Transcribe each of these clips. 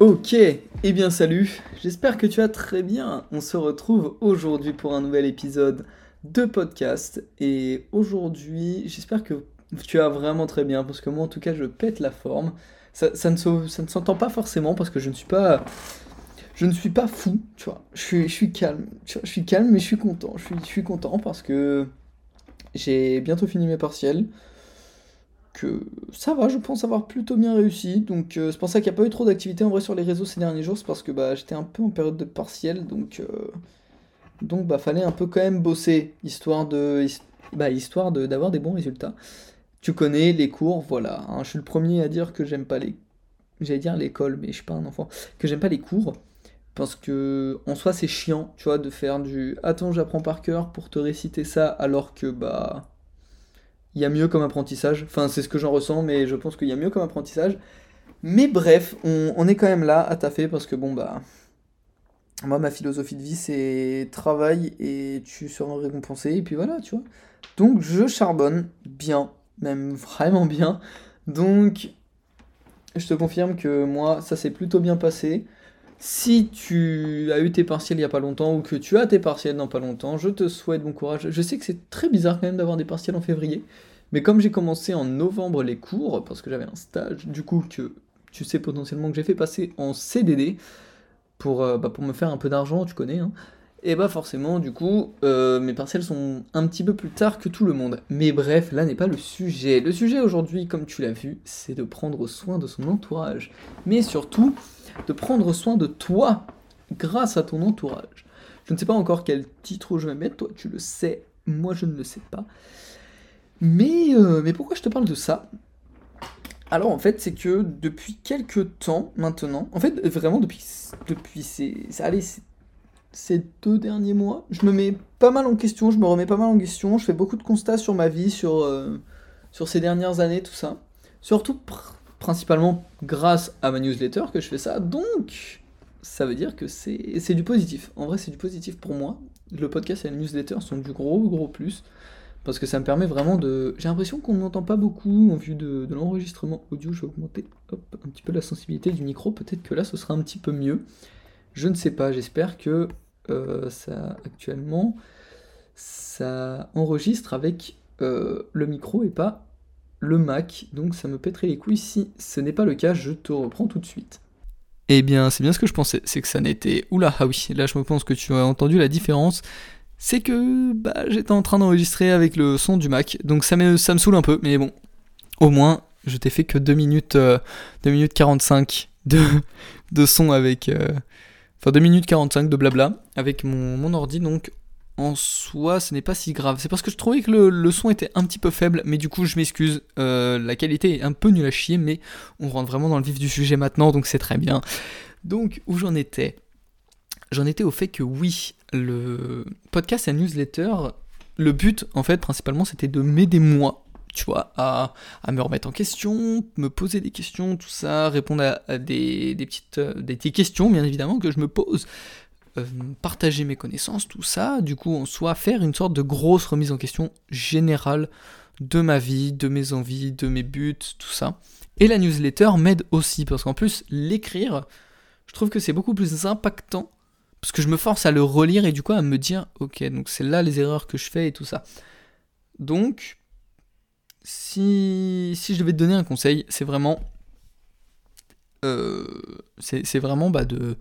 Ok, eh bien salut, j'espère que tu vas très bien. On se retrouve aujourd'hui pour un nouvel épisode de podcast. Et aujourd'hui, j'espère que tu vas vraiment très bien, parce que moi en tout cas je pète la forme. Ça, ne, s'entend pas forcément parce que je ne suis pas... Je ne suis pas fou, tu vois. Je suis, calme. Je suis calme mais je suis content. Je suis content parce que j'ai bientôt fini mes partiels que ça va, je pense avoir plutôt bien réussi. Donc euh, c'est pour ça qu'il n'y a pas eu trop d'activité en vrai sur les réseaux ces derniers jours, c'est parce que bah, j'étais un peu en période de partiel, donc euh, donc bah fallait un peu quand même bosser histoire de bah, histoire de d'avoir des bons résultats. Tu connais les cours, voilà. Hein. je suis le premier à dire que j'aime pas les j'allais dire l'école, mais je suis pas un enfant, que j'aime pas les cours. Parce que en soi c'est chiant, tu vois, de faire du attends j'apprends par cœur pour te réciter ça alors que bah il y a mieux comme apprentissage. Enfin, c'est ce que j'en ressens, mais je pense qu'il y a mieux comme apprentissage. Mais bref, on, est quand même là à taffer parce que bon, bah. Moi, ma philosophie de vie, c'est travail et tu seras récompensé, et puis voilà, tu vois. Donc, je charbonne bien, même vraiment bien. Donc, je te confirme que moi, ça s'est plutôt bien passé. Si tu as eu tes partiels il n'y a pas longtemps ou que tu as tes partiels dans pas longtemps, je te souhaite bon courage. Je sais que c'est très bizarre quand même d'avoir des partiels en février, mais comme j'ai commencé en novembre les cours, parce que j'avais un stage, du coup que tu sais potentiellement que j'ai fait passer en CDD pour, euh, bah, pour me faire un peu d'argent, tu connais, hein, et bah forcément du coup euh, mes partiels sont un petit peu plus tard que tout le monde. Mais bref, là n'est pas le sujet. Le sujet aujourd'hui, comme tu l'as vu, c'est de prendre soin de son entourage. Mais surtout de prendre soin de toi grâce à ton entourage. Je ne sais pas encore quel titre je vais mettre, toi tu le sais, moi je ne le sais pas. Mais, euh, mais pourquoi je te parle de ça? Alors en fait c'est que depuis quelques temps maintenant, en fait vraiment depuis, depuis ces, allez, ces deux derniers mois, je me mets pas mal en question, je me remets pas mal en question, je fais beaucoup de constats sur ma vie, sur, euh, sur ces dernières années, tout ça. Surtout principalement grâce à ma newsletter que je fais ça, donc ça veut dire que c'est du positif. En vrai, c'est du positif pour moi. Le podcast et la newsletter sont du gros, gros plus, parce que ça me permet vraiment de... J'ai l'impression qu'on n'entend pas beaucoup en vue de, l'enregistrement audio. Je vais augmenter un petit peu la sensibilité du micro, peut-être que là, ce sera un petit peu mieux. Je ne sais pas, j'espère que euh, ça, actuellement, ça enregistre avec euh, le micro et pas le Mac, donc ça me pèterait les couilles si ce n'est pas le cas, je te reprends tout de suite. Eh bien, c'est bien ce que je pensais, c'est que ça n'était... Oula, ah oui, là je pense que tu as entendu la différence, c'est que bah, j'étais en train d'enregistrer avec le son du Mac, donc ça me, saoule un peu, mais bon, au moins, je t'ai fait que 2 minutes, 2 euh, 45 de, de son avec... Euh, enfin, 2 minutes 45 de blabla avec mon, mon ordi, donc en soi, ce n'est pas si grave. C'est parce que je trouvais que le, son était un petit peu faible, mais du coup, je m'excuse. Euh, la qualité est un peu nulle à chier, mais on rentre vraiment dans le vif du sujet maintenant, donc c'est très bien. Donc, où j'en étais? J'en étais au fait que oui, le podcast et la newsletter, le but, en fait, principalement, c'était de m'aider moi, tu vois, à, me remettre en question, me poser des questions, tout ça, répondre à, des, petites, euh, des petites questions, bien évidemment, que je me pose. Euh, partager mes connaissances, tout ça, du coup, en soit faire une sorte de grosse remise en question générale de ma vie, de mes envies, de mes buts, tout ça. Et la newsletter m'aide aussi, parce qu'en plus, l'écrire, je trouve que c'est beaucoup plus impactant, parce que je me force à le relire et du coup à me dire, ok, donc c'est là les erreurs que je fais et tout ça. Donc, si, si je devais te donner un conseil, c'est vraiment... Euh, c'est vraiment bah, de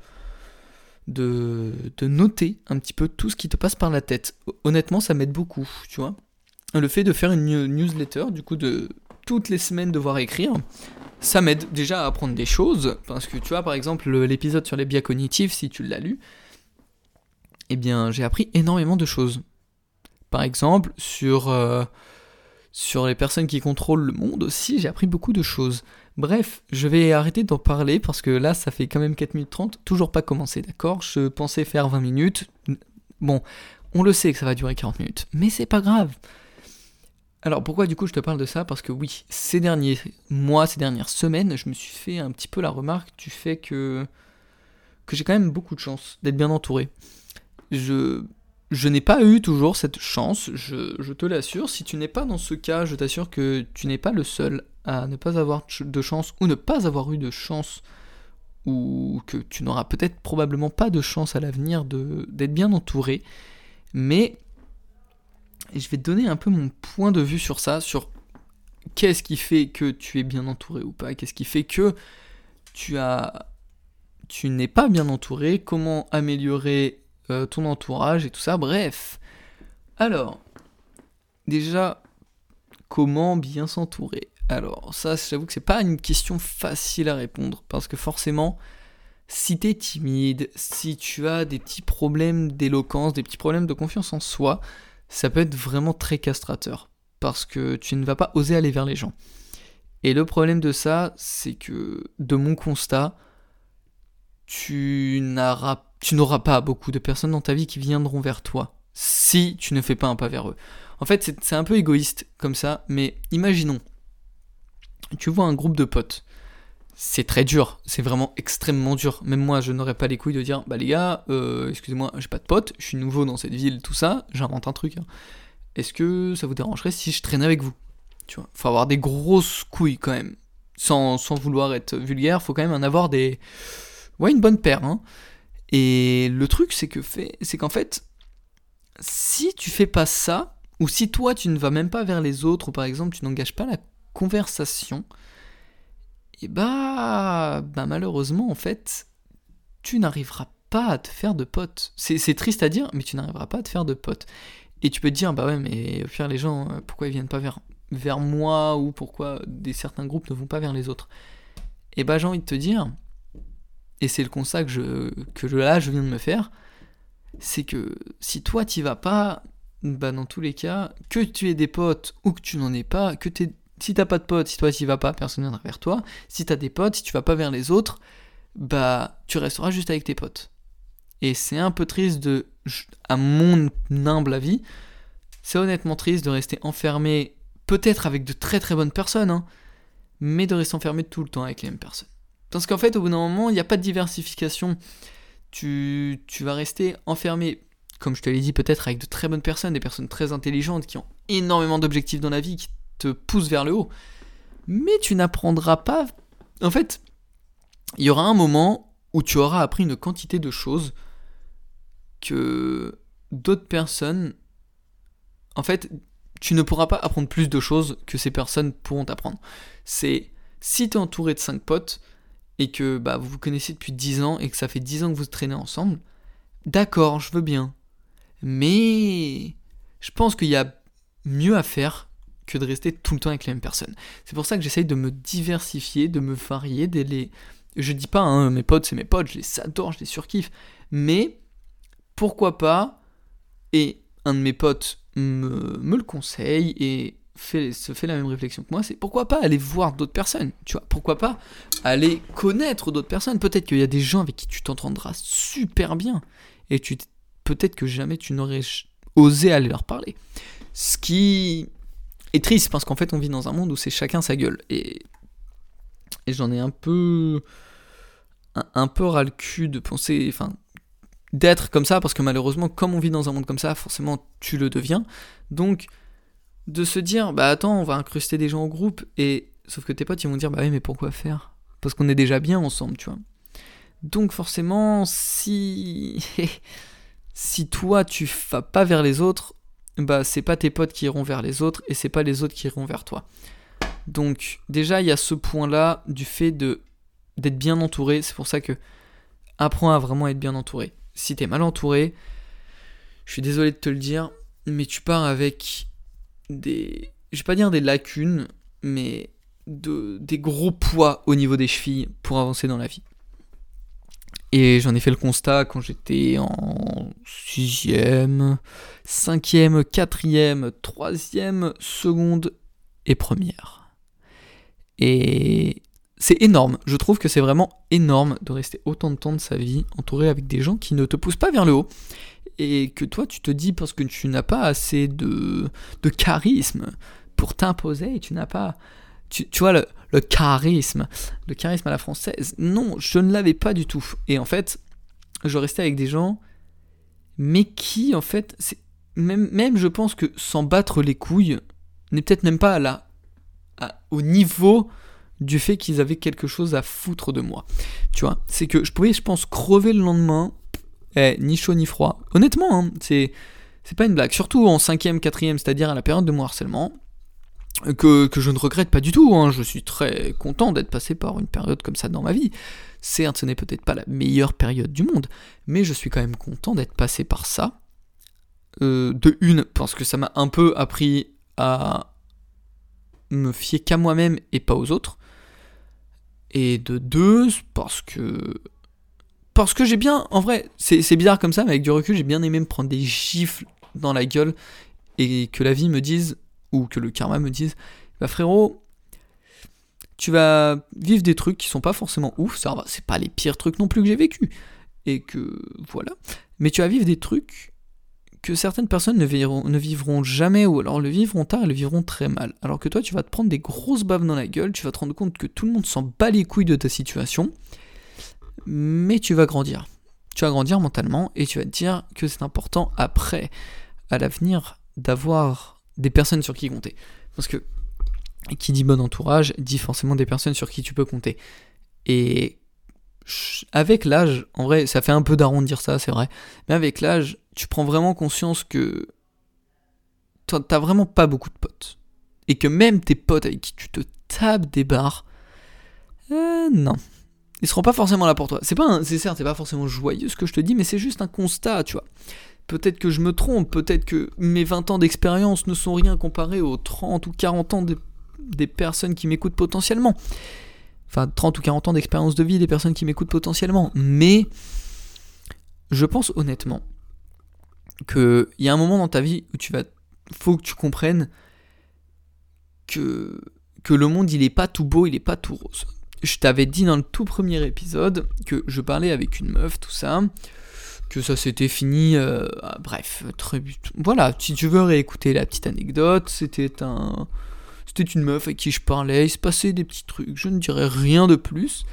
de, noter un petit peu tout ce qui te passe par la tête. Honnêtement, ça m'aide beaucoup, tu vois. Le fait de faire une newsletter, du coup, de toutes les semaines devoir écrire, ça m'aide déjà à apprendre des choses, parce que tu vois, par exemple, l'épisode sur les biais cognitifs, si tu l'as lu, eh bien, j'ai appris énormément de choses. Par exemple, sur, euh, sur les personnes qui contrôlent le monde aussi, j'ai appris beaucoup de choses. Bref, je vais arrêter d'en parler parce que là, ça fait quand même 4 minutes 30, toujours pas commencé, d'accord? Je pensais faire 20 minutes. Bon, on le sait que ça va durer 40 minutes, mais c'est pas grave. Alors pourquoi du coup je te parle de ça? Parce que oui, ces derniers mois, ces dernières semaines, je me suis fait un petit peu la remarque du fait que, que j'ai quand même beaucoup de chance d'être bien entouré. Je, je n'ai pas eu toujours cette chance, je, je te l'assure. Si tu n'es pas dans ce cas, je t'assure que tu n'es pas le seul à ne pas avoir de chance ou ne pas avoir eu de chance ou que tu n'auras peut-être probablement pas de chance à l'avenir d'être bien entouré. Mais je vais te donner un peu mon point de vue sur ça, sur qu'est-ce qui fait que tu es bien entouré ou pas, qu'est-ce qui fait que tu as tu n'es pas bien entouré, comment améliorer euh, ton entourage et tout ça, bref. Alors, déjà, comment bien s'entourer? Alors, ça, j'avoue que c'est pas une question facile à répondre, parce que forcément, si tu es timide, si tu as des petits problèmes d'éloquence, des petits problèmes de confiance en soi, ça peut être vraiment très castrateur parce que tu ne vas pas oser aller vers les gens. Et le problème de ça, c'est que de mon constat, tu n'auras pas beaucoup de personnes dans ta vie qui viendront vers toi si tu ne fais pas un pas vers eux. En fait, c'est un peu égoïste comme ça, mais imaginons, tu vois un groupe de potes. C'est très dur, c'est vraiment extrêmement dur. Même moi, je n'aurais pas les couilles de dire, bah les gars, euh, excusez-moi, j'ai pas de potes, je suis nouveau dans cette ville, tout ça, j'invente un truc. Hein est-ce que ça vous dérangerait si je traînais avec vous? Tu vois, faut avoir des grosses couilles quand même. Sans, vouloir être vulgaire, faut quand même en avoir des. Ouais, une bonne paire, hein. Et le truc, c'est que fait, c'est qu'en fait, si tu fais pas ça, ou si toi tu ne vas même pas vers les autres, ou par exemple tu n'engages pas la conversation, et bah, bah malheureusement en fait, tu n'arriveras pas à te faire de potes. C'est triste à dire, mais tu n'arriveras pas à te faire de potes. Et tu peux te dire, bah ouais, mais au pire, les gens, euh, pourquoi ils viennent pas vers, vers moi ou pourquoi des certains groupes ne vont pas vers les autres? Et bah j'ai envie de te dire, et c'est le constat que, je, que là je viens de me faire, c'est que si toi t'y vas pas, bah dans tous les cas, que tu aies des potes ou que tu n'en aies pas, que t'es, si t'as pas de potes, si toi t'y vas pas, personne viendra vers toi. Si t'as des potes, si tu vas pas vers les autres, bah tu resteras juste avec tes potes. Et c'est un peu triste de, à mon humble avis, c'est honnêtement triste de rester enfermé, peut-être avec de très très bonnes personnes, hein, mais de rester enfermé tout le temps avec les mêmes personnes. Parce qu'en fait, au bout d'un moment, il n'y a pas de diversification. Tu, tu vas rester enfermé, comme je te l'ai dit, peut-être avec de très bonnes personnes, des personnes très intelligentes qui ont énormément d'objectifs dans la vie, qui te poussent vers le haut. Mais tu n'apprendras pas. En fait, il y aura un moment où tu auras appris une quantité de choses que d'autres personnes, en fait, tu ne pourras pas apprendre plus de choses que ces personnes pourront t'apprendre. C'est si tu es entouré de 5 potes et que bah, vous vous connaissez depuis 10 ans et que ça fait 10 ans que vous traînez ensemble, d'accord, je veux bien. Mais je pense qu'il y a mieux à faire que de rester tout le temps avec les mêmes personnes. C'est pour ça que j'essaye de me diversifier, de me varier, de les... Je dis pas, hein, mes potes, c'est mes potes, je les adore, je les surkiffe. Mais pourquoi pas Et un de mes potes me, le conseille et se fait la même réflexion que moi, c'est pourquoi pas aller voir d'autres personnes, tu vois, pourquoi pas aller connaître d'autres personnes, peut-être qu'il y a des gens avec qui tu t'entendras super bien, et tu peut-être que jamais tu n'aurais osé aller leur parler. Ce qui est triste, parce qu'en fait on vit dans un monde où c'est chacun sa gueule, et, et j'en ai un peu... Un, un peu ras le cul de penser, enfin, d'être comme ça, parce que malheureusement, comme on vit dans un monde comme ça, forcément, tu le deviens. Donc, de se dire, bah attends, on va incruster des gens au groupe, et sauf que tes potes, ils vont dire, bah oui, mais pourquoi faire? Parce qu'on est déjà bien ensemble, tu vois. Donc, forcément, si. si toi, tu vas pas vers les autres, bah c'est pas tes potes qui iront vers les autres, et c'est pas les autres qui iront vers toi. Donc, déjà, il y a ce point-là du fait de d'être bien entouré, c'est pour ça que apprends à vraiment être bien entouré si t'es mal entouré, je suis désolé de te le dire, mais tu pars avec des. Je vais pas dire des lacunes, mais de, des gros poids au niveau des chevilles pour avancer dans la vie. Et j'en ai fait le constat quand j'étais en 6ème, 5ème, 4ème, 3ème, seconde et première. Et c'est énorme. Je trouve que c'est vraiment énorme de rester autant de temps de sa vie entouré avec des gens qui ne te poussent pas vers le haut. Et que toi, tu te dis parce que tu n'as pas assez de, de charisme pour t'imposer et tu n'as pas. Tu, vois, le, le, charisme, le charisme à la française. Non, je ne l'avais pas du tout. Et en fait, je restais avec des gens, mais qui, en fait, même, même je pense que s'en battre les couilles n'est peut-être même pas à la, au niveau du fait qu'ils avaient quelque chose à foutre de moi. Tu vois, c'est que je pouvais, je pense, crever le lendemain, eh, ni chaud ni froid. Honnêtement, hein, c'est, pas une blague. Surtout en 5ème, 4ème, c'est-à-dire à la période de mon harcèlement, que, que, je ne regrette pas du tout. Hein. Je suis très content d'être passé par une période comme ça dans ma vie. Certes, ce n'est peut-être pas la meilleure période du monde, mais je suis quand même content d'être passé par ça. Euh, de une, parce que ça m'a un peu appris à me fier qu'à moi-même et pas aux autres. Et de deux, parce que. Parce que j'ai bien. En vrai, c'est bizarre comme ça, mais avec du recul, j'ai bien aimé me prendre des gifles dans la gueule et que la vie me dise, ou que le karma me dise, bah frérot, tu vas vivre des trucs qui sont pas forcément ouf, ça c'est pas les pires trucs non plus que j'ai vécu. Et que voilà. Mais tu vas vivre des trucs que certaines personnes ne vivront, ne vivront, jamais, ou alors le vivront tard et le vivront très mal. Alors que toi, tu vas te prendre des grosses baves dans la gueule, tu vas te rendre compte que tout le monde s'en bat les couilles de ta situation, mais tu vas grandir. Tu vas grandir mentalement et tu vas te dire que c'est important après, à l'avenir, d'avoir des personnes sur qui compter. Parce que qui dit bon entourage dit forcément des personnes sur qui tu peux compter. Et avec l'âge, en vrai, ça fait un peu d'arrondir ça, c'est vrai, mais avec l'âge, tu prends vraiment conscience que t'as vraiment pas beaucoup de potes. Et que même tes potes avec qui tu te tapes des barres, euh, non. Ils seront pas forcément là pour toi. C'est pas, c'est certes, c'est pas forcément joyeux ce que je te dis, mais c'est juste un constat, tu vois. Peut-être que je me trompe, peut-être que mes 20 ans d'expérience ne sont rien comparé aux 30 ou 40 ans des personnes qui m'écoutent potentiellement enfin 30 ou 40 ans d'expérience de vie des personnes qui m'écoutent potentiellement. Mais je pense honnêtement qu'il y a un moment dans ta vie où tu vas, faut que tu comprennes que, que le monde il est pas tout beau, il est pas tout rose. Je t'avais dit dans le tout premier épisode que je parlais avec une meuf, tout ça, que ça s'était fini, euh, bref, très, voilà, si tu veux réécouter la petite anecdote, c'était un, c'était une meuf avec qui je parlais, il se passait des petits trucs, je ne dirais rien de plus.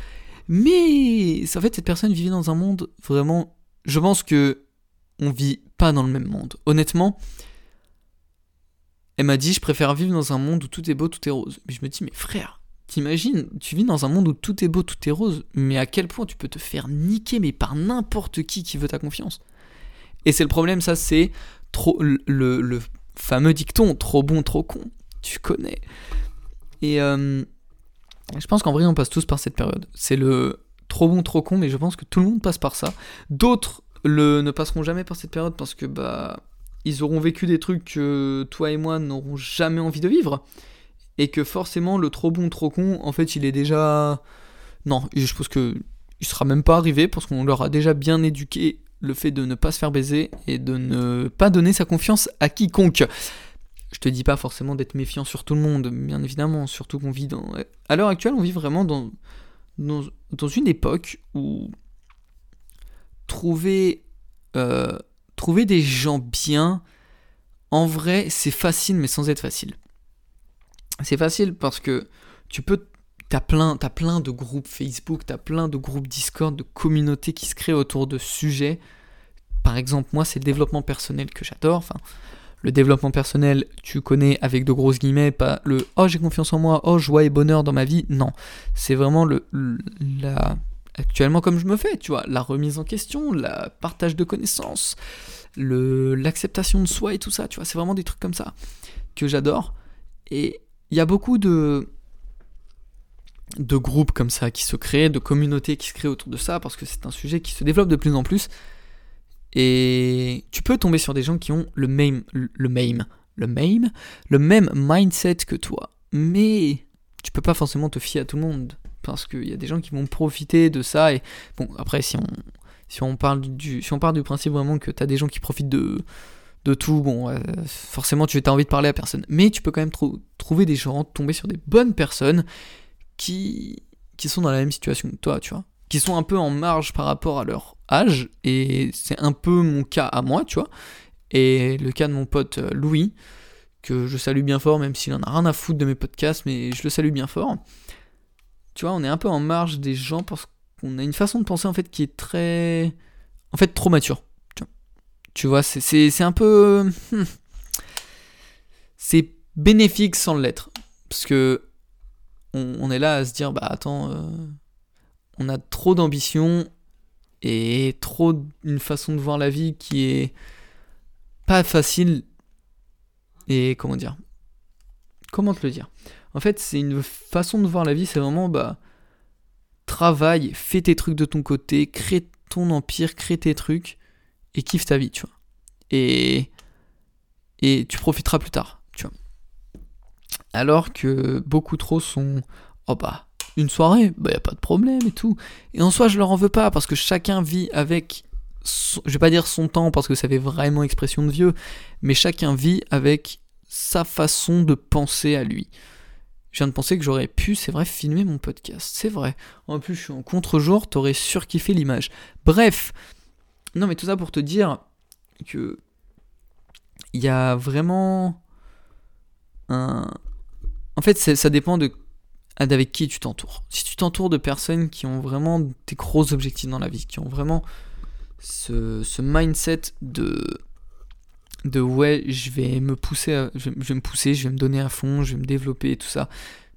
Mais en fait, cette personne vivait dans un monde vraiment. Je pense que on vit pas dans le même monde. Honnêtement, elle m'a dit je préfère vivre dans un monde où tout est beau, tout est rose. Mais je me dis mais frère, t'imagines, tu vis dans un monde où tout est beau, tout est rose, mais à quel point tu peux te faire niquer mais par n'importe qui qui veut ta confiance? Et c'est le problème, ça c'est trop le, fameux dicton trop bon, trop con tu connais. Et euh, je pense qu'en vrai, on passe tous par cette période. C'est le trop bon, trop con, mais je pense que tout le monde passe par ça. D'autres le, ne passeront jamais par cette période parce que bah ils auront vécu des trucs que toi et moi n'aurons jamais envie de vivre. Et que forcément, le trop bon, trop con, en fait, il est déjà. Non, je pense que il sera même pas arrivé parce qu'on leur a déjà bien éduqué le fait de ne pas se faire baiser et de ne pas donner sa confiance à quiconque. Je te dis pas forcément d'être méfiant sur tout le monde, bien évidemment, surtout qu'on vit dans... À l'heure actuelle, on vit vraiment dans, dans, une époque où trouver, euh, trouver des gens bien, en vrai, c'est facile, mais sans être facile. C'est facile parce que tu peux... T'as plein, plein de groupes Facebook, t'as plein de groupes Discord, de communautés qui se créent autour de sujets. Par exemple, moi, c'est le développement personnel que j'adore. Enfin, le développement personnel, tu connais avec de grosses guillemets, pas le oh j'ai confiance en moi, oh joie et bonheur dans ma vie. Non, c'est vraiment le, la actuellement comme je me fais, tu vois, la remise en question, le partage de connaissances, l'acceptation de soi et tout ça, tu vois, c'est vraiment des trucs comme ça que j'adore. Et il y a beaucoup de de groupes comme ça qui se créent, de communautés qui se créent autour de ça, parce que c'est un sujet qui se développe de plus en plus. Et tu peux tomber sur des gens qui ont le même, le même, le même, le même mindset que toi. Mais tu peux pas forcément te fier à tout le monde. Parce qu'il y a des gens qui vont profiter de ça. Et bon, après, si on, si on, parle, du, si on parle du principe vraiment que tu as des gens qui profitent de, de tout, bon, euh, forcément, tu as envie de parler à personne. Mais tu peux quand même trouver des gens, tomber sur des bonnes personnes qui, qui sont dans la même situation que toi, tu vois. Qui sont un peu en marge par rapport à leur âge, et c'est un peu mon cas à moi, tu vois, et le cas de mon pote euh, Louis, que je salue bien fort, même s'il en a rien à foutre de mes podcasts, mais je le salue bien fort. Tu vois, on est un peu en marge des gens parce qu'on a une façon de penser en fait qui est très. En fait, trop mature. Tu vois, c'est un peu. Hmm, c'est bénéfique sans l'être. Parce que on, est là à se dire, bah attends, euh, on a trop d'ambition et trop une façon de voir la vie qui est pas facile. Et comment dire? Comment te le dire? En fait, c'est une façon de voir la vie, c'est vraiment, bah, travaille, fais tes trucs de ton côté, crée ton empire, crée tes trucs et kiffe ta vie, tu vois. Et, et tu profiteras plus tard, tu vois. Alors que beaucoup trop sont, oh bah, une soirée, bah y a pas de problème et tout. Et en soi, je leur en veux pas parce que chacun vit avec, je vais pas dire son temps parce que ça fait vraiment expression de vieux, mais chacun vit avec sa façon de penser à lui. Je viens de penser que j'aurais pu, c'est vrai, filmer mon podcast. C'est vrai. En plus, je suis en contre-jour, t'aurais surkiffé l'image. Bref. Non, mais tout ça pour te dire que. Il y a vraiment. Un. En fait, ça dépend de avec qui tu t'entoures. Si tu t'entoures de personnes qui ont vraiment des gros objectifs dans la vie, qui ont vraiment ce, mindset de de ouais, je vais me pousser, je, vais me pousser, je vais me donner à fond, je vais me développer et tout ça.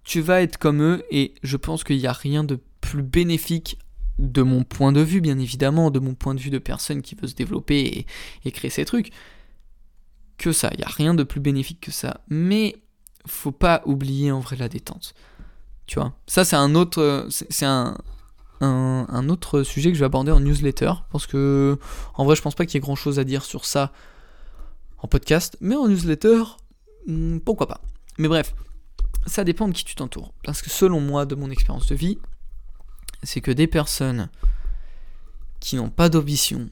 Tu vas être comme eux et je pense qu'il n'y a rien de plus bénéfique de mon point de vue, bien évidemment, de mon point de vue de personne qui veut se développer et, créer ses trucs, que ça. Il n'y a rien de plus bénéfique que ça. Mais faut pas oublier en vrai la détente. Tu vois, ça c'est un autre, c'est sujet que je vais aborder en newsletter parce que en vrai je pense pas qu'il y ait grand chose à dire sur ça en podcast, mais en newsletter, hmm, pourquoi pas? Mais bref, ça dépend de qui tu t'entoures. Parce que selon moi, de mon expérience de vie, c'est que des personnes qui n'ont pas d'ambition,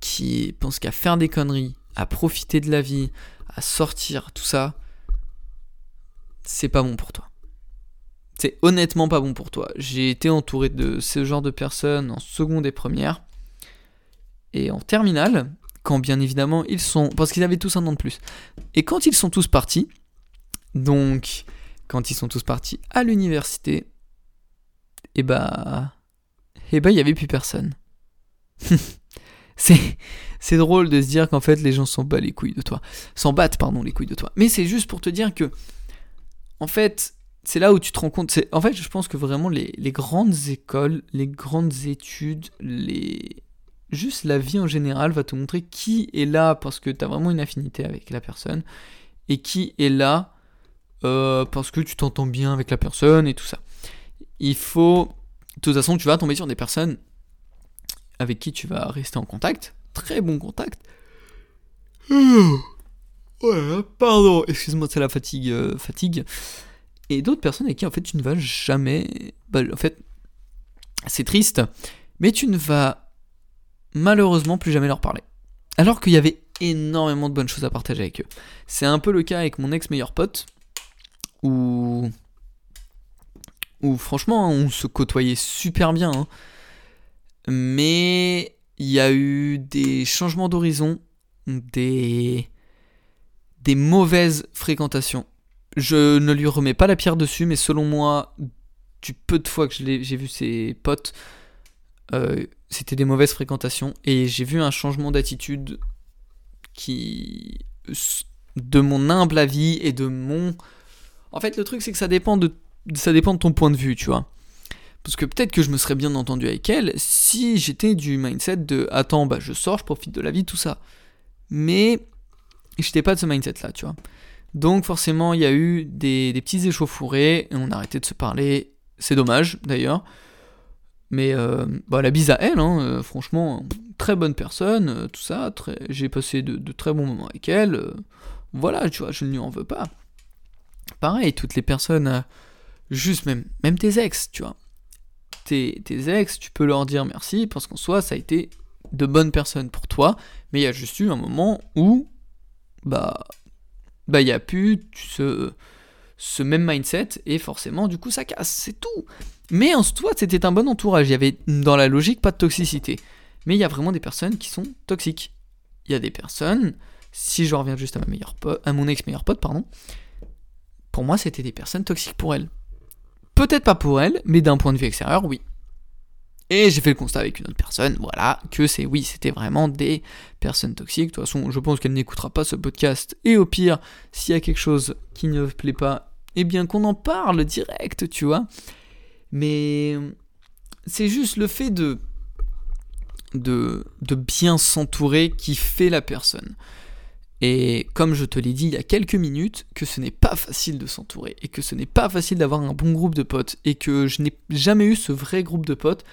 qui pensent qu'à faire des conneries, à profiter de la vie, à sortir, tout ça, c'est pas bon pour toi. C'est honnêtement pas bon pour toi. J'ai été entouré de ce genre de personnes en seconde et première. Et en terminale, quand bien évidemment ils sont... Parce qu'ils avaient tous un an de plus. Et quand ils sont tous partis, donc quand ils sont tous partis à l'université, et eh bah... Et eh bah il n'y avait plus personne. c'est... C'est drôle de se dire qu'en fait les gens s'en battent les couilles de toi. S'en battent, pardon, les couilles de toi. Mais c'est juste pour te dire que... En fait, c'est là où tu te rends compte. En fait, je pense que vraiment les, grandes écoles, les grandes études, les, juste la vie en général va te montrer qui est là parce que tu as vraiment une affinité avec la personne et qui est là euh, parce que tu t'entends bien avec la personne et tout ça. Il faut, de toute façon, tu vas tomber sur des personnes avec qui tu vas rester en contact, très bon contact. pardon, excuse-moi, c'est la fatigue, euh, fatigue. Et d'autres personnes avec qui en fait tu ne vas jamais, bah, en fait, c'est triste, mais tu ne vas malheureusement plus jamais leur parler. Alors qu'il y avait énormément de bonnes choses à partager avec eux. C'est un peu le cas avec mon ex meilleur pote, où, où franchement on se côtoyait super bien. Hein. Mais il y a eu des changements d'horizon, des, des mauvaises fréquentations. Je ne lui remets pas la pierre dessus, mais selon moi, du peu de fois que j'ai vu ses potes, euh, c'était des mauvaises fréquentations et j'ai vu un changement d'attitude qui de mon humble avis et de mon en fait le truc c'est que ça dépend de ça dépend de ton point de vue tu vois parce que peut-être que je me serais bien entendu avec elle si j'étais du mindset de attends bah je sors je profite de la vie tout ça mais j'étais pas de ce mindset là tu vois donc forcément il y a eu des, petits échauffourés et on a arrêté de se parler c'est dommage d'ailleurs mais euh, bah, la bise à elle, hein, euh, franchement, très bonne personne, euh, tout ça, j'ai passé de, très bons moments avec elle. voilà, tu vois, je ne lui en veux pas. Pareil, toutes les personnes, juste même, même tes ex, tu vois. Tes, tes ex, tu peux leur dire merci parce qu'en soi, ça a été de bonnes personnes pour toi, mais il y a juste eu un moment où, bah, bah, il y a plus ce, ce même mindset et forcément, du coup, ça casse, c'est tout. Mais en soi, c'était un bon entourage. Il y avait dans la logique pas de toxicité. Mais il y a vraiment des personnes qui sont toxiques. Il y a des personnes, si je reviens juste à, ma meilleure à mon ex-meilleur pote, pardon, pour moi, c'était des personnes toxiques pour elle. Peut-être pas pour elle, mais d'un point de vue extérieur, oui. Et j'ai fait le constat avec une autre personne, voilà, que c'est oui, c'était vraiment des personnes toxiques. De toute façon, je pense qu'elle n'écoutera pas ce podcast. Et au pire, s'il y a quelque chose qui ne plaît pas, eh bien qu'on en parle direct, tu vois. Mais c'est juste le fait de, de, de bien s'entourer qui fait la personne. Et comme je te l'ai dit il y a quelques minutes, que ce n'est pas facile de s'entourer, et que ce n'est pas facile d'avoir un bon groupe de potes, et que je n'ai jamais eu ce vrai groupe de potes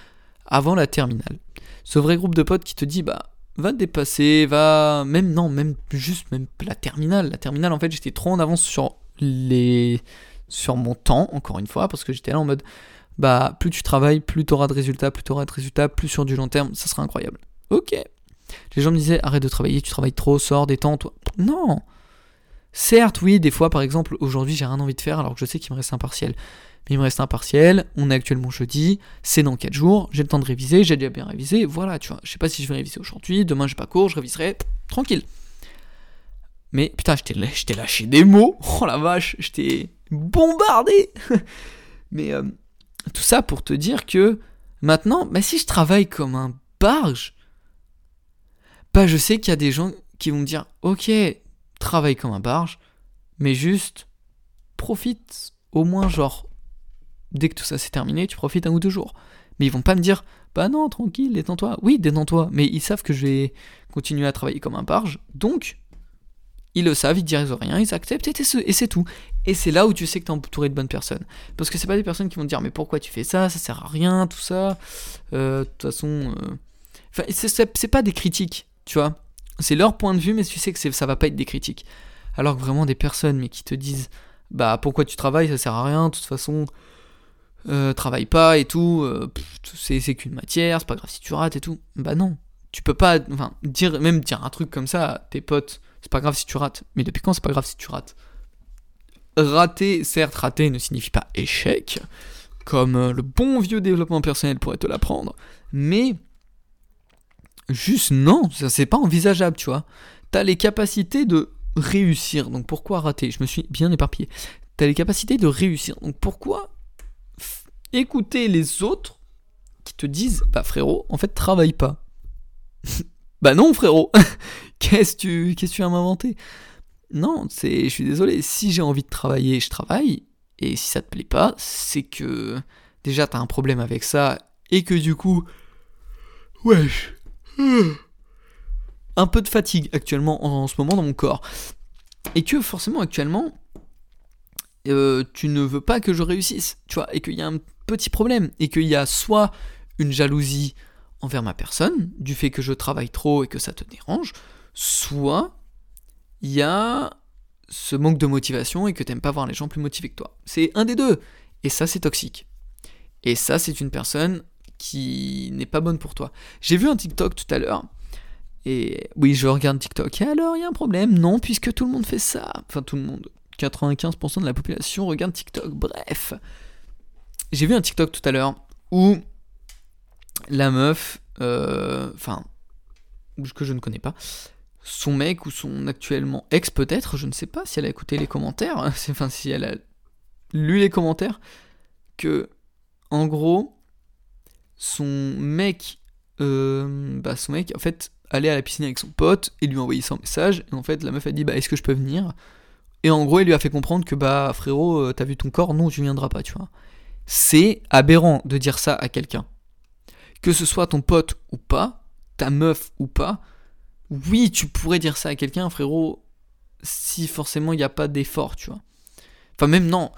avant la terminale. Ce vrai groupe de potes qui te dit, bah, va dépasser, va... Même, non, même juste, même la terminale. La terminale, en fait, j'étais trop en avance sur les... sur mon temps, encore une fois, parce que j'étais là en mode, bah, plus tu travailles, plus tu auras de résultats, plus tu auras de résultats, plus sur du long terme, ça sera incroyable. Ok, les gens me disaient arrête de travailler, tu travailles trop, sors, détends-toi. Non Certes, oui, des fois, par exemple, aujourd'hui, j'ai rien envie de faire alors que je sais qu'il me reste un. Mais il me reste un on est actuellement jeudi, c'est dans 4 jours, j'ai le temps de réviser, j'ai déjà bien révisé, voilà, tu vois. Je sais pas si je vais réviser aujourd'hui, demain j'ai pas cours, je réviserai, tranquille. Mais putain, je t'ai lâché des mots, oh la vache, je bombardé Mais euh, tout ça pour te dire que maintenant, bah, si je travaille comme un barge, bah, je sais qu'il y a des gens qui vont me dire Ok, travaille comme un barge, mais juste profite au moins, genre, dès que tout ça s'est terminé, tu profites un ou deux jours. Mais ils vont pas me dire Bah non, tranquille, détends-toi. Oui, détends-toi, mais ils savent que je vais continuer à travailler comme un barge, donc ils le savent, ils disent rien, ils acceptent et c'est tout. Et c'est là où tu sais que tu es entouré de bonnes personnes. Parce que c'est pas des personnes qui vont dire mais pourquoi tu fais ça, ça sert à rien, tout ça. Euh, de toute façon, euh... enfin, c'est pas des critiques. Tu vois C'est leur point de vue, mais tu sais que ça va pas être des critiques. Alors que vraiment des personnes, mais qui te disent Bah pourquoi tu travailles, ça sert à rien, de toute façon, euh, travaille pas et tout, euh, c'est qu'une matière, c'est pas grave si tu rates et tout. Bah non. Tu peux pas, enfin, dire, même dire un truc comme ça à tes potes, c'est pas grave si tu rates. Mais depuis quand c'est pas grave si tu rates? Rater, certes, rater ne signifie pas échec, comme euh, le bon vieux développement personnel pourrait te l'apprendre, mais Juste non, c'est pas envisageable, tu vois. T'as les capacités de réussir, donc pourquoi rater? Je me suis bien éparpillé. T'as les capacités de réussir, donc pourquoi écouter les autres qui te disent Bah frérot, en fait, travaille pas? bah non, frérot. Qu'est-ce que tu, vas m'inventer Non, c'est, je suis désolé, si j'ai envie de travailler, je travaille, et si ça te plaît pas, c'est que déjà t'as un problème avec ça, et que du coup, wesh, un peu de fatigue actuellement en, ce moment dans mon corps. Et que forcément actuellement, euh, tu ne veux pas que je réussisse, tu vois, et qu'il y a un petit problème, et qu'il y a soit une jalousie envers ma personne, du fait que je travaille trop et que ça te dérange, soit il y a ce manque de motivation et que t'aimes pas voir les gens plus motivés que toi. C'est un des deux. Et ça, c'est toxique. Et ça, c'est une personne qui n'est pas bonne pour toi. J'ai vu un TikTok tout à l'heure. Et oui, je regarde TikTok. Et alors, il y a un problème Non, puisque tout le monde fait ça. Enfin, tout le monde. 95% de la population regarde TikTok. Bref. J'ai vu un TikTok tout à l'heure où la meuf, euh, enfin, que je ne connais pas, son mec ou son actuellement ex peut-être, je ne sais pas si elle a écouté les commentaires, enfin si elle a lu les commentaires, que en gros, son mec, euh, bah son mec, en fait, allait à la piscine avec son pote et lui envoyait son message. Et en fait, la meuf a dit, bah est-ce que je peux venir? Et en gros, il lui a fait comprendre que, bah frérot, euh, t'as vu ton corps, non, tu viendras pas, tu vois. C'est aberrant de dire ça à quelqu'un. Que ce soit ton pote ou pas, ta meuf ou pas, oui, tu pourrais dire ça à quelqu'un, frérot, si forcément il n'y a pas d'effort, tu vois. Enfin, même non.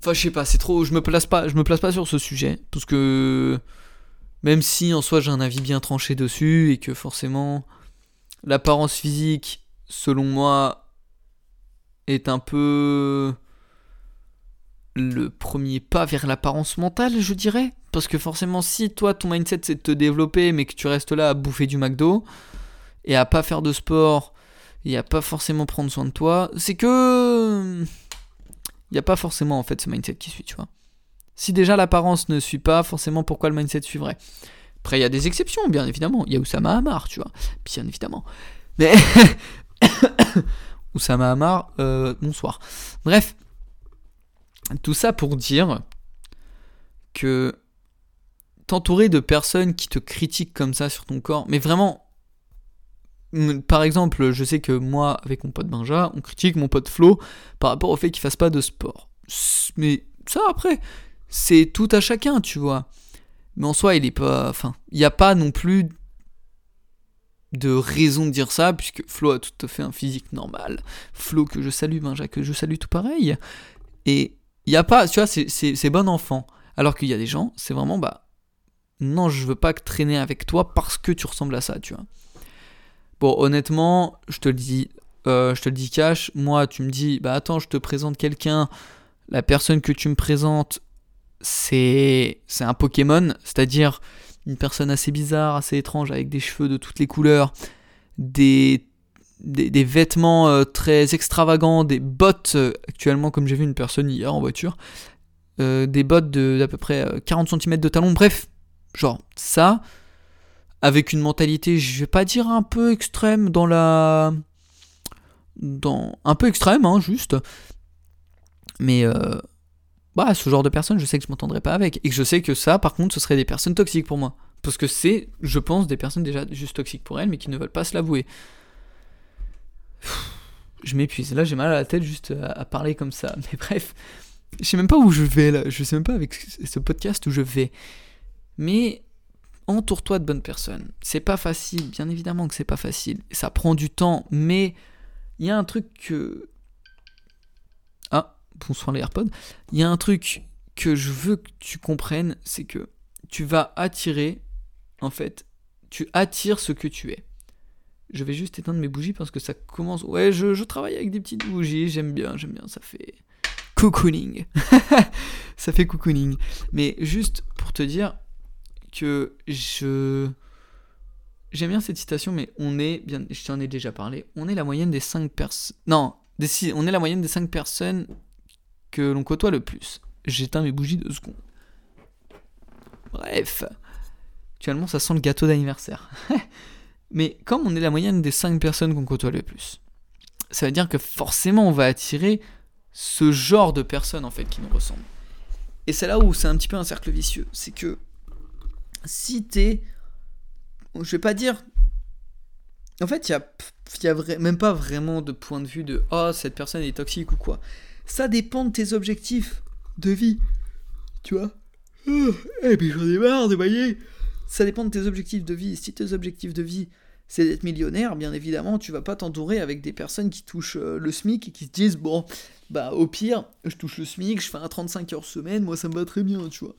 Enfin, je sais pas, c'est trop. Je me place pas, je me place pas sur ce sujet. Parce que même si en soi j'ai un avis bien tranché dessus et que forcément l'apparence physique, selon moi, est un peu le premier pas vers l'apparence mentale, je dirais. Parce que forcément, si toi ton mindset c'est de te développer, mais que tu restes là à bouffer du McDo et à pas faire de sport et à pas forcément prendre soin de toi, c'est que. Il n'y a pas forcément en fait ce mindset qui suit, tu vois. Si déjà l'apparence ne suit pas, forcément pourquoi le mindset suivrait? Après, il y a des exceptions, bien évidemment. Il y a Oussama Hamar, tu vois. Bien évidemment. Mais. Oussama Hamar, euh, bonsoir. Bref. Tout ça pour dire que t'entourer de personnes qui te critiquent comme ça sur ton corps, mais vraiment. Par exemple, je sais que moi, avec mon pote Benja, on critique mon pote Flo par rapport au fait qu'il fasse pas de sport Mais ça, après, c'est tout à chacun, tu vois. Mais en soi, il est pas. Enfin, il n'y a pas non plus de raison de dire ça, puisque Flo a tout à fait un physique normal. Flo que je salue, ben Jacques que je salue tout pareil. Et il n'y a pas, tu vois, c'est bon enfant. Alors qu'il y a des gens, c'est vraiment, bah, non, je veux pas traîner avec toi parce que tu ressembles à ça, tu vois. Bon, honnêtement, je te le dis, euh, je te le dis cash, moi, tu me dis, bah attends, je te présente quelqu'un, la personne que tu me présentes, c'est un Pokémon, c'est-à-dire une personne assez bizarre, assez étrange, avec des cheveux de toutes les couleurs, des, des, vêtements euh, très extravagants, des bottes, euh, actuellement comme j'ai vu une personne hier en voiture, euh, des bottes d'à peu près 40 cm de talon, bref, genre ça, avec une mentalité, je vais pas dire un peu extrême dans la... Dans... Un peu extrême, hein, juste. Mais bah, ce genre de personnes, je sais que je m'entendrai pas avec. Et que je sais que ça, par contre, ce serait des personnes toxiques pour moi. Parce que c'est, je pense, des personnes déjà juste toxiques pour elles, mais qui ne veulent pas se l'avouer. Je m'épuise. Là, j'ai mal à la tête juste à, parler comme ça. Mais bref, je sais même pas où je vais là. Je sais même pas avec ce podcast où je vais. Mais entoure-toi de bonnes personnes. C'est pas facile, bien évidemment que c'est pas facile. Ça prend du temps, mais il y a un truc que bonsoir les AirPods, il y a un truc que je veux que tu comprennes, c'est que tu vas attirer, en fait, tu attires ce que tu es. Je vais juste éteindre mes bougies parce que ça commence. Ouais, je, travaille avec des petites bougies, j'aime bien, j'aime bien, ça fait cocooning. ça fait cocooning. Mais juste pour te dire que je. J'aime bien cette citation, mais on est, bien, je t'en ai déjà parlé, on est la moyenne des 5 personnes. Non, on est la moyenne des 5 personnes que l'on côtoie le plus. J'éteins mes bougies de secondes. Bref. Actuellement, ça sent le gâteau d'anniversaire. Mais comme on est la moyenne des 5 personnes qu'on côtoie le plus, ça veut dire que forcément on va attirer ce genre de personnes en fait qui nous ressemblent. Et c'est là où c'est un petit peu un cercle vicieux. C'est que si t'es. Je vais pas dire. En fait, il y a même pas vraiment de point de vue de Oh, cette personne est toxique ou quoi. Ça dépend de tes objectifs de vie. Tu vois Eh puis j'en ai marre de Ça dépend de tes objectifs de vie. Si tes objectifs de vie, c'est d'être millionnaire, bien évidemment, tu vas pas t'entourer avec des personnes qui touchent euh, le SMIC et qui se disent bon, bah au pire, je touche le SMIC, je fais un 35 heures semaine, moi ça me va très bien, tu vois.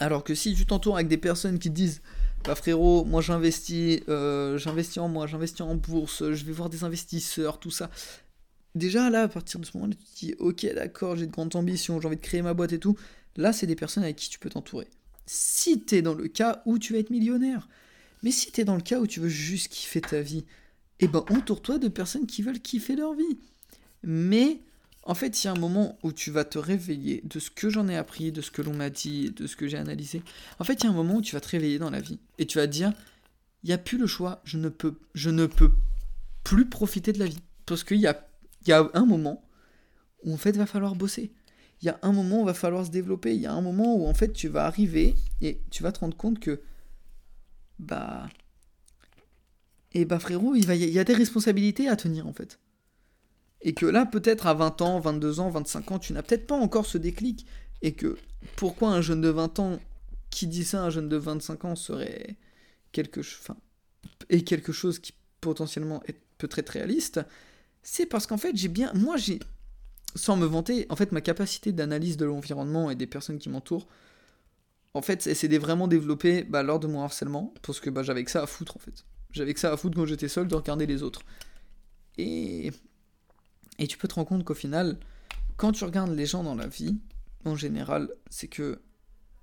Alors que si tu t'entoures avec des personnes qui te disent bah frérot, moi j'investis, euh, j'investis en moi, j'investis en bourse, je vais voir des investisseurs, tout ça déjà là, à partir de ce moment-là, tu te dis, ok, d'accord, j'ai de grandes ambitions, j'ai envie de créer ma boîte et tout. Là, c'est des personnes avec qui tu peux t'entourer. Si t'es dans le cas où tu vas être millionnaire, mais si t'es dans le cas où tu veux juste kiffer ta vie, eh ben entoure-toi de personnes qui veulent kiffer leur vie. Mais en fait, il y a un moment où tu vas te réveiller de ce que j'en ai appris, de ce que l'on m'a dit, de ce que j'ai analysé. En fait, il y a un moment où tu vas te réveiller dans la vie et tu vas te dire, il n'y a plus le choix, je ne peux, je ne peux plus profiter de la vie. Parce qu'il y a il y a un moment où en fait va falloir bosser. Il y a un moment où va falloir se développer. Il y a un moment où en fait tu vas arriver et tu vas te rendre compte que bah et bah frérot, il, y a des responsabilités à tenir en fait. Et que là, peut-être à 20 ans, 22 ans, 25 ans, tu n'as peut-être pas encore ce déclic. Et que pourquoi un jeune de 20 ans qui dit ça, un jeune de 25 ans serait quelque, enfin, quelque chose qui potentiellement est peut-être réaliste, c'est parce qu'en fait, j'ai bien. Moi, j'ai. Sans me vanter, en fait, ma capacité d'analyse de l'environnement et des personnes qui m'entourent, en fait, c'est vraiment développé bah, lors de mon harcèlement, parce que bah, j'avais que ça à foutre, en fait. J'avais que ça à foutre quand j'étais seul de regarder les autres. Et. Et tu peux te rendre compte qu'au final, quand tu regardes les gens dans la vie, en général, c'est que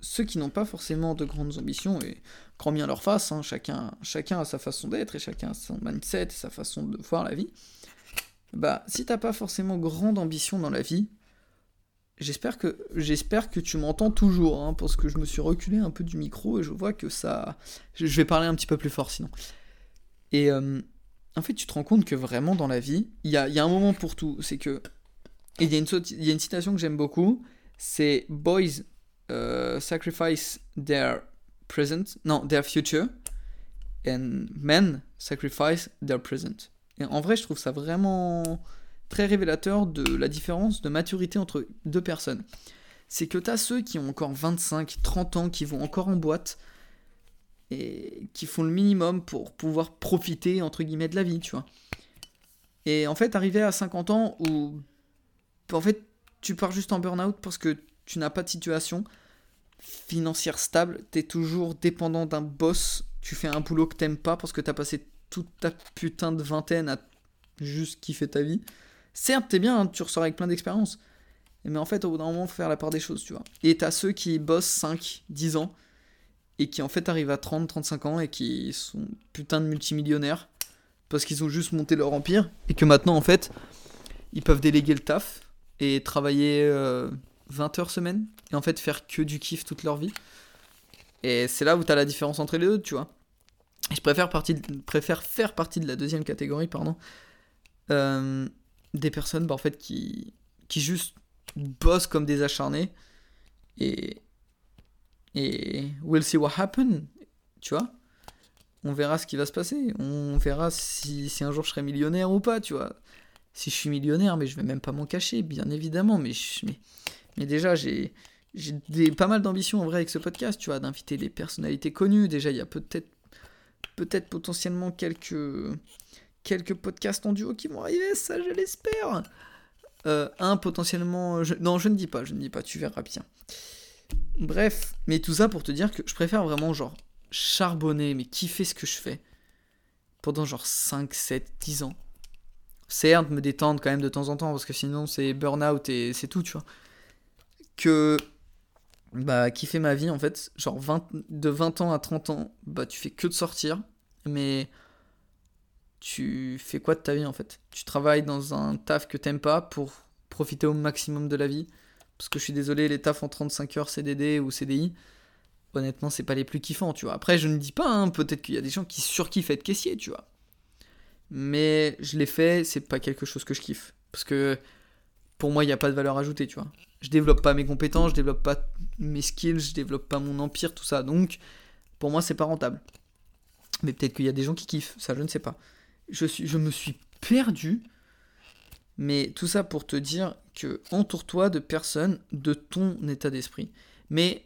ceux qui n'ont pas forcément de grandes ambitions, et grand bien leur face, hein, chacun, chacun a sa façon d'être, et chacun a son mindset, sa façon de voir la vie, bah si t'as pas forcément grande ambition dans la vie, j'espère que j'espère que tu m'entends toujours, hein, parce que je me suis reculé un peu du micro et je vois que ça, je vais parler un petit peu plus fort sinon. Et euh, en fait, tu te rends compte que vraiment dans la vie, il y a, y a, un moment pour tout. C'est que il y, a une, y a une citation que j'aime beaucoup, c'est boys uh, sacrifice their present, non, their future, and men sacrifice their present. Et en vrai, je trouve ça vraiment, très révélateur de la différence de maturité entre deux personnes. C'est que tu as ceux qui ont encore 25, 30 ans, qui vont encore en boîte et qui font le minimum pour pouvoir profiter, entre guillemets, de la vie, tu vois. Et en fait, arriver à 50 ans où, en fait, tu pars juste en burn-out parce que tu n'as pas de situation financière stable, tu es toujours dépendant d'un boss, tu fais un boulot que t'aimes pas parce que tu as passé toute ta putain de vingtaine à juste kiffer ta vie. Certes, t'es bien, hein, tu ressors avec plein d'expérience. Mais en fait, au bout d'un moment, faut faire la part des choses, tu vois. Et t'as ceux qui bossent 5, 10 ans, et qui en fait arrivent à 30, 35 ans, et qui sont putain de multimillionnaires, parce qu'ils ont juste monté leur empire, et que maintenant, en fait, ils peuvent déléguer le taf, et travailler 20 euh, heures semaine, et en fait faire que du kiff toute leur vie. Et c'est là où t'as la différence entre les deux, tu vois. Je préfère, faire partie de la deuxième catégorie, pardon. Euh, des personnes bah, en fait qui, qui juste bossent comme des acharnés et et we'll see what happen tu vois. On verra ce qui va se passer. On verra si, un jour je serai millionnaire ou pas tu vois. Si je suis millionnaire mais je vais même pas m'en cacher bien évidemment. Mais mais, déjà j'ai j'ai pas mal d'ambitions en vrai avec ce podcast tu vois d'inviter des personnalités connues. Déjà il y a peut-être peut-être potentiellement quelques quelques podcasts en duo qui vont arriver, ça je l'espère. Euh, un potentiellement... Non, je ne dis pas, je ne dis pas, tu verras bien. Bref, mais tout ça pour te dire que je préfère vraiment genre charbonner, mais kiffer ce que je fais pendant genre 5, 7, 10 ans. Certes, me détendre quand même de temps en temps, parce que sinon c'est burn-out et c'est tout, tu vois. Que bah kiffer ma vie en fait, genre 20, de 20 ans à 30 ans, bah tu fais que de sortir, mais tu fais quoi de ta vie en fait? Tu travailles dans un taf que t'aimes pas pour profiter au maximum de la vie? Parce que je suis désolé, les tafs en 35 heures CDD ou CDI, honnêtement, c'est pas les plus kiffants, tu vois. Après, je ne dis pas, hein, peut-être qu'il y a des gens qui surkiffent être caissier, tu vois. Mais je l'ai fait, c'est pas quelque chose que je kiffe. Parce que pour moi, il n'y a pas de valeur ajoutée, tu vois. Je développe pas mes compétences, je développe pas mes skills, je développe pas mon empire, tout ça. Donc, pour moi, c'est pas rentable. Mais peut-être qu'il y a des gens qui kiffent, ça, je ne sais pas je, me suis perdu. Mais tout ça pour te dire que entoure-toi de personnes de ton état d'esprit. Mais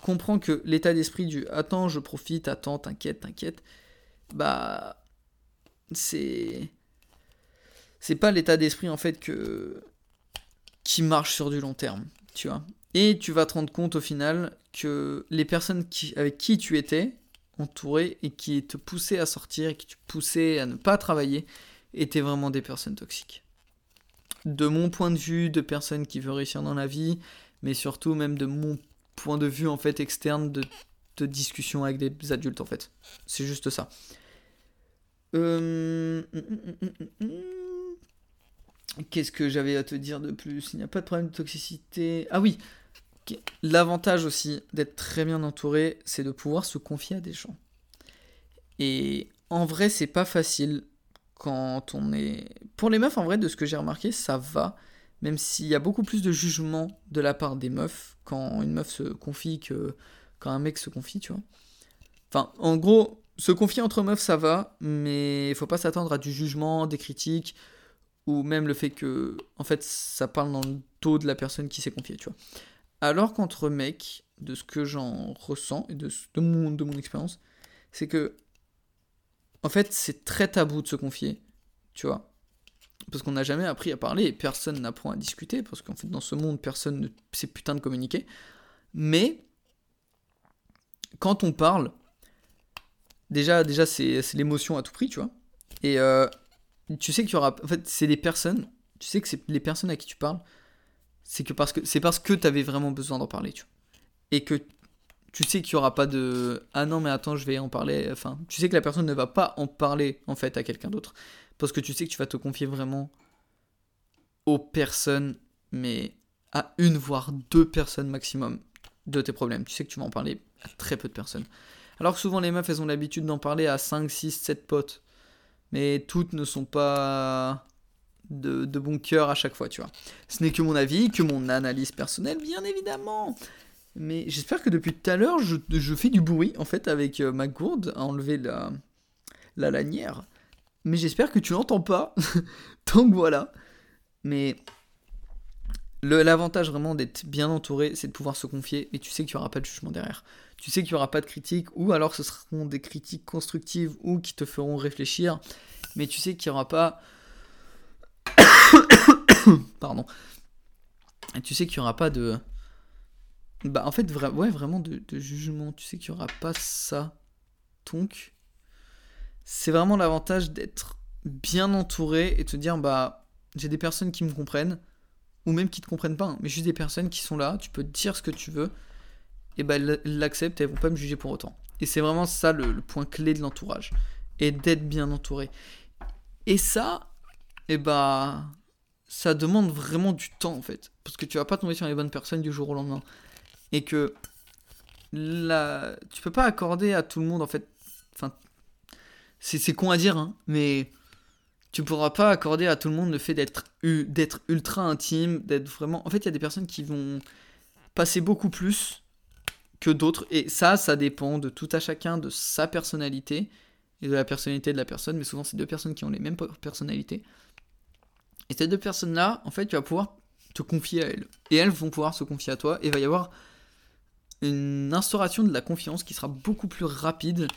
comprends que l'état d'esprit du attends, je profite, attends, t'inquiète, t'inquiète, bah c'est c'est pas l'état d'esprit en fait que qui marche sur du long terme, tu vois. Et tu vas te rendre compte au final que les personnes avec qui tu étais entouré et qui te poussait à sortir et qui te poussait à ne pas travailler étaient vraiment des personnes toxiques. De mon point de vue, de personnes qui veulent réussir dans la vie, mais surtout même de mon point de vue en fait externe de, discussion avec des adultes en fait. C'est juste ça. Euh, qu'est-ce que j'avais à te dire de plus? Il n'y a pas de problème de toxicité. Ah oui, L'avantage aussi d'être très bien entouré, c'est de pouvoir se confier à des gens. Et en vrai, c'est pas facile quand on est. Pour les meufs, en vrai, de ce que j'ai remarqué, ça va. Même s'il y a beaucoup plus de jugement de la part des meufs quand une meuf se confie que quand un mec se confie, tu vois. Enfin, en gros, se confier entre meufs, ça va, mais il faut pas s'attendre à du jugement, des critiques, ou même le fait que, en fait, ça parle dans le taux de la personne qui s'est confiée, tu vois. Alors qu'entre mecs, de ce que j'en ressens et de, de mon, de mon expérience, c'est que, en fait, c'est très tabou de se confier, tu vois. Parce qu'on n'a jamais appris à parler et personne n'apprend à discuter, parce qu'en fait, dans ce monde, personne ne sait putain de communiquer. Mais, quand on parle, déjà, déjà c'est l'émotion à tout prix, tu vois. Et euh, tu sais qu'il y aura. En fait, c'est des personnes, tu sais que c'est les personnes à qui tu parles c'est que parce que c'est parce que t'avais vraiment besoin d'en parler, tu. Et que tu sais qu'il y aura pas de ah non mais attends je vais en parler. Enfin, tu sais que la personne ne va pas en parler en fait à quelqu'un d'autre parce que tu sais que tu vas te confier vraiment aux personnes, mais à une voire deux personnes maximum de tes problèmes. Tu sais que tu vas en parler à très peu de personnes. Alors que souvent les meufs elles ont l'habitude d'en parler à 5, 6, 7 potes. Mais toutes ne sont pas de, bon cœur à chaque fois, tu vois. Ce n'est que mon avis, que mon analyse personnelle, bien évidemment. Mais j'espère que depuis tout à l'heure, je, fais du bruit, en fait, avec euh, ma gourde à enlever la, la lanière. mais j'espère que tu l'entends pas. Donc voilà. Mais l'avantage vraiment d'être bien entouré, c'est de pouvoir se confier et tu sais qu'il n'y aura pas de jugement derrière. Tu sais qu'il n'y aura pas de critiques, ou alors ce seront des critiques constructives ou qui te feront réfléchir, mais tu sais qu'il n'y aura pas. Pardon. Tu sais qu'il n'y aura pas de. Bah, en fait, ouais, vraiment de, jugement. Tu sais qu'il n'y aura pas ça. Donc, c'est vraiment l'avantage d'être bien entouré et te dire, bah, j'ai des personnes qui me comprennent, ou même qui te comprennent pas, hein, mais juste des personnes qui sont là, tu peux dire ce que tu veux, et bah, elles l'acceptent et elles vont pas me juger pour autant. Et c'est vraiment ça le, point clé de l'entourage, et d'être bien entouré. Et ça, et bah, ça demande vraiment du temps en fait, parce que tu vas pas tomber sur les bonnes personnes du jour au lendemain et que là, tu peux pas accorder à tout le monde en fait. Enfin, c'est con à dire, hein, mais tu pourras pas accorder à tout le monde le fait d'être ultra intime, d'être vraiment. En fait, il y a des personnes qui vont passer beaucoup plus que d'autres, et ça, ça dépend de tout à chacun, de sa personnalité et de la personnalité de la personne, mais souvent c'est deux personnes qui ont les mêmes personnalités. Et ces deux personnes-là, en fait, tu vas pouvoir te confier à elles. Et elles vont pouvoir se confier à toi, et il va y avoir une instauration de la confiance qui sera beaucoup plus rapide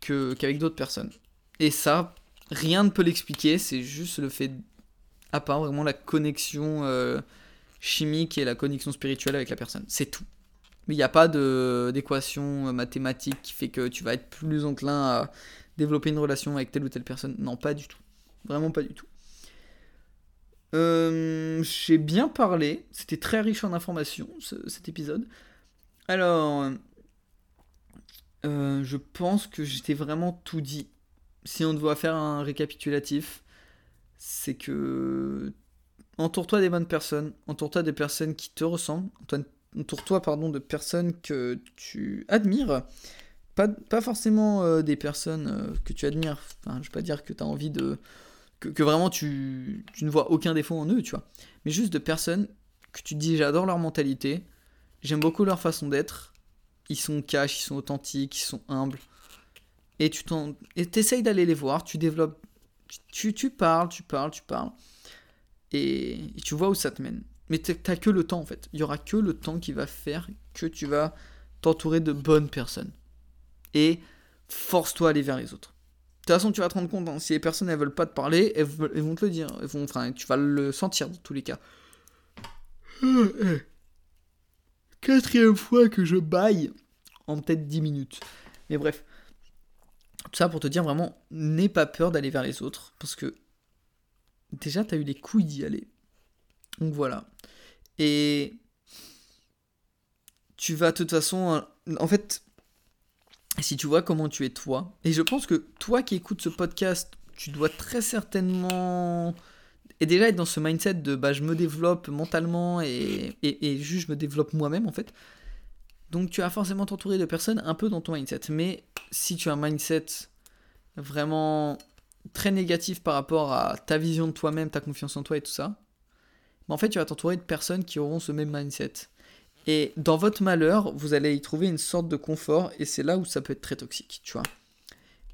qu'avec d'autres personnes. Et ça, rien ne peut l'expliquer, c'est juste le fait, à part vraiment la connexion euh, chimique et la connexion spirituelle avec la personne. C'est tout. Mais il n'y a pas d'équation euh, mathématique qui fait que tu vas être plus enclin à développer une relation avec telle ou telle personne. Non, pas du tout. Vraiment pas du tout. Euh, J'ai bien parlé, c'était très riche en informations cet épisode. Alors, euh, je pense que j'étais vraiment tout dit. Si on doit faire un récapitulatif, c'est que entoure-toi des bonnes personnes, entoure-toi des personnes qui te ressemblent, entoure-toi pardon de personnes que tu admires, pas, pas forcément euh, des personnes euh, que tu admires. Je vais pas dire que tu as envie de que, vraiment tu, tu, ne vois aucun défaut en eux, tu vois, mais juste de personnes que tu dis j'adore leur mentalité, J'aime beaucoup leur façon d'être. Ils sont cash, ils sont authentiques, ils sont humbles. Et tu essayes d'aller les voir, tu développes, tu, tu, parles, tu parles, tu parles. Et, tu vois où ça te mène. Mais t'as que le temps en fait. Il y aura que le temps qui va faire que tu vas t'entourer de bonnes personnes. Et force-toi à aller vers les autres. De toute façon, tu vas te rendre compte, hein, si les personnes elles veulent pas te parler, elles, vont te le dire. Elles vont, enfin, tu vas le sentir dans tous les cas. Quatrième fois que je baille en peut-être 10 minutes. Mais bref. Tout ça pour te dire vraiment, n'aie pas peur d'aller vers les autres. Parce que déjà, t'as eu les couilles d'y aller. Donc voilà. Et tu vas de toute façon. En fait, si tu vois comment tu es toi, et je pense que toi qui écoutes ce podcast, tu dois très certainement et déjà être dans ce mindset de bah, je me développe mentalement et, et, juste je me développe moi-même en fait. Donc tu vas forcément t'entourer de personnes un peu dans ton mindset. Mais si tu as un mindset vraiment très négatif par rapport à ta vision de toi-même, ta confiance en toi et tout ça, bah, en fait tu vas t'entourer de personnes qui auront ce même mindset. Et dans votre malheur, vous allez y trouver une sorte de confort et c'est là où ça peut être très toxique, tu vois.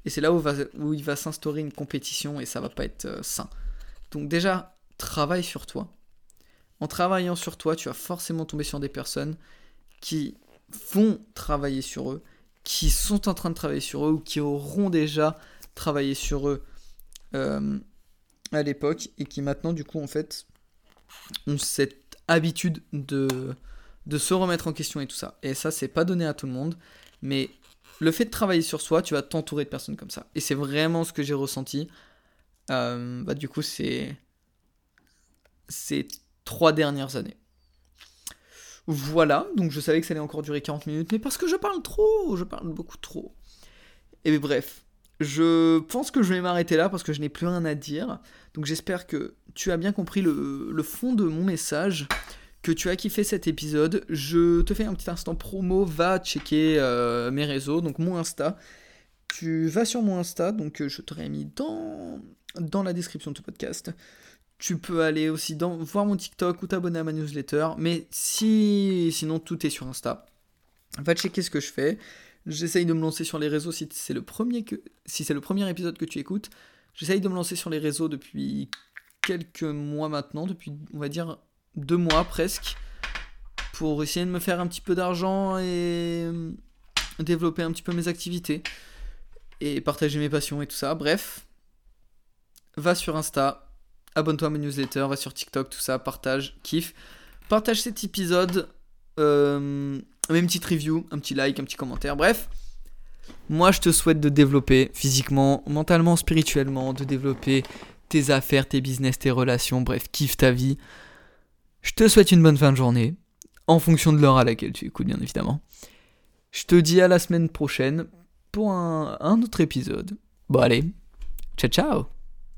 Et c'est là où il va s'instaurer une compétition et ça va pas être euh, sain. Donc déjà, travaille sur toi. En travaillant sur toi, tu vas forcément tomber sur des personnes qui vont travailler sur eux, qui sont en train de travailler sur eux ou qui auront déjà travaillé sur eux euh, à l'époque et qui maintenant du coup en fait ont cette habitude de, de se remettre en question et tout ça. Et ça c'est pas donné à tout le monde, mais le fait de travailler sur soi, tu vas t'entourer de personnes comme ça. Et c'est vraiment ce que j'ai ressenti euh, bah, du coup, c'est ces trois dernières années. Voilà, donc je savais que ça allait encore durer 40 minutes, mais parce que je parle trop, je parle beaucoup trop. Et bref, je pense que je vais m'arrêter là parce que je n'ai plus rien à dire. Donc j'espère que tu as bien compris le, fond de mon message, que tu as kiffé cet épisode. Je te fais un petit instant promo, va checker euh, mes réseaux, donc mon Insta. Tu vas sur mon Insta, donc je te mis dans la description de ce podcast. Tu peux aller aussi voir mon TikTok ou t'abonner à ma newsletter. Mais si sinon tout est sur Insta. Va checker ce que je fais. J'essaye de me lancer sur les réseaux si c'est le premier épisode que tu écoutes. J'essaye de me lancer sur les réseaux depuis quelques mois maintenant, depuis on va dire deux mois presque, pour essayer de me faire un petit peu d'argent et euh, développer un petit peu mes activités et partager mes passions et tout ça. Bref, va sur Insta, abonne-toi à ma newsletter, va sur TikTok, tout ça, partage, kiffe. Partage cet épisode, euh, même une petite review, un petit like, un petit commentaire, bref. Moi, je te souhaite de développer physiquement, mentalement, spirituellement, de développer tes affaires, tes business, tes relations, bref, kiffe ta vie. Je te souhaite une bonne fin de journée, en fonction de l'heure à laquelle tu écoutes, bien évidemment. Je te dis à la semaine prochaine pour un, autre épisode. Bon, allez, ciao, ciao